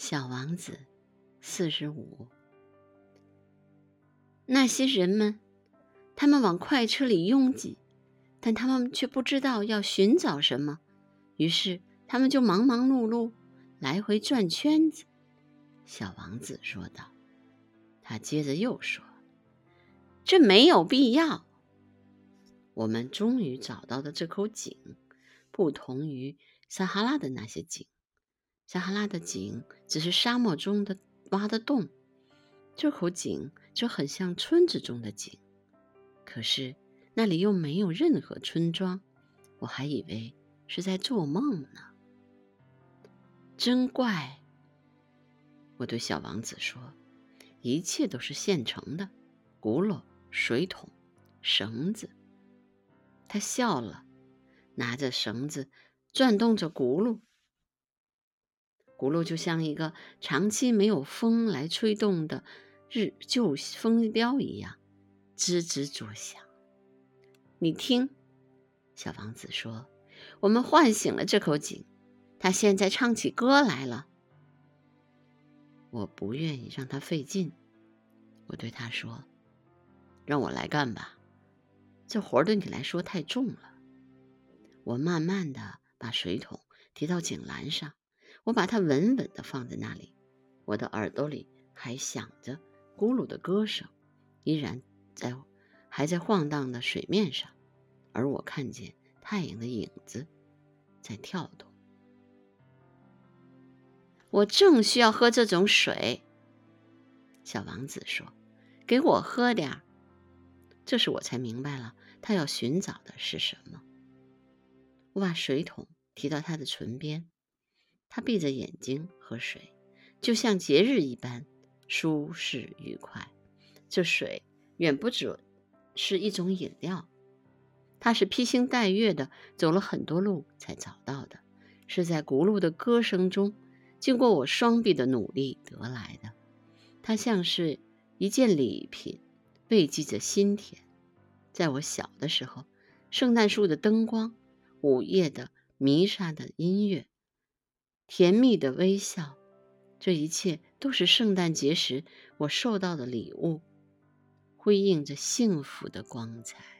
小王子四十五。那些人们，他们往快车里拥挤，但他们却不知道要寻找什么，于是他们就忙忙碌碌，来回转圈子。小王子说道。他接着又说：“这没有必要。我们终于找到的这口井，不同于撒哈拉的那些井。”撒哈拉的井只是沙漠中的挖的洞，这口井就很像村子中的井，可是那里又没有任何村庄，我还以为是在做梦呢。真怪！我对小王子说：“一切都是现成的，轱辘、水桶、绳子。”他笑了，拿着绳子转动着轱辘。轱辘就像一个长期没有风来吹动的日旧风标一样，吱吱作响。你听，小王子说：“我们唤醒了这口井，它现在唱起歌来了。”我不愿意让它费劲，我对他说：“让我来干吧，这活儿对你来说太重了。”我慢慢的把水桶提到井栏上。我把它稳稳地放在那里，我的耳朵里还响着咕噜的歌声，依然在还在晃荡的水面上，而我看见太阳的影子在跳动。我正需要喝这种水，小王子说：“给我喝点儿。”这时我才明白了他要寻找的是什么。我把水桶提到他的唇边。他闭着眼睛喝水，就像节日一般舒适愉快。这水远不止是一种饮料，他是披星戴月的走了很多路才找到的，是在轱辘的歌声中，经过我双臂的努力得来的。它像是一件礼品，慰藉着心田。在我小的时候，圣诞树的灯光，午夜的弥撒的音乐。甜蜜的微笑，这一切都是圣诞节时我收到的礼物，辉映着幸福的光彩。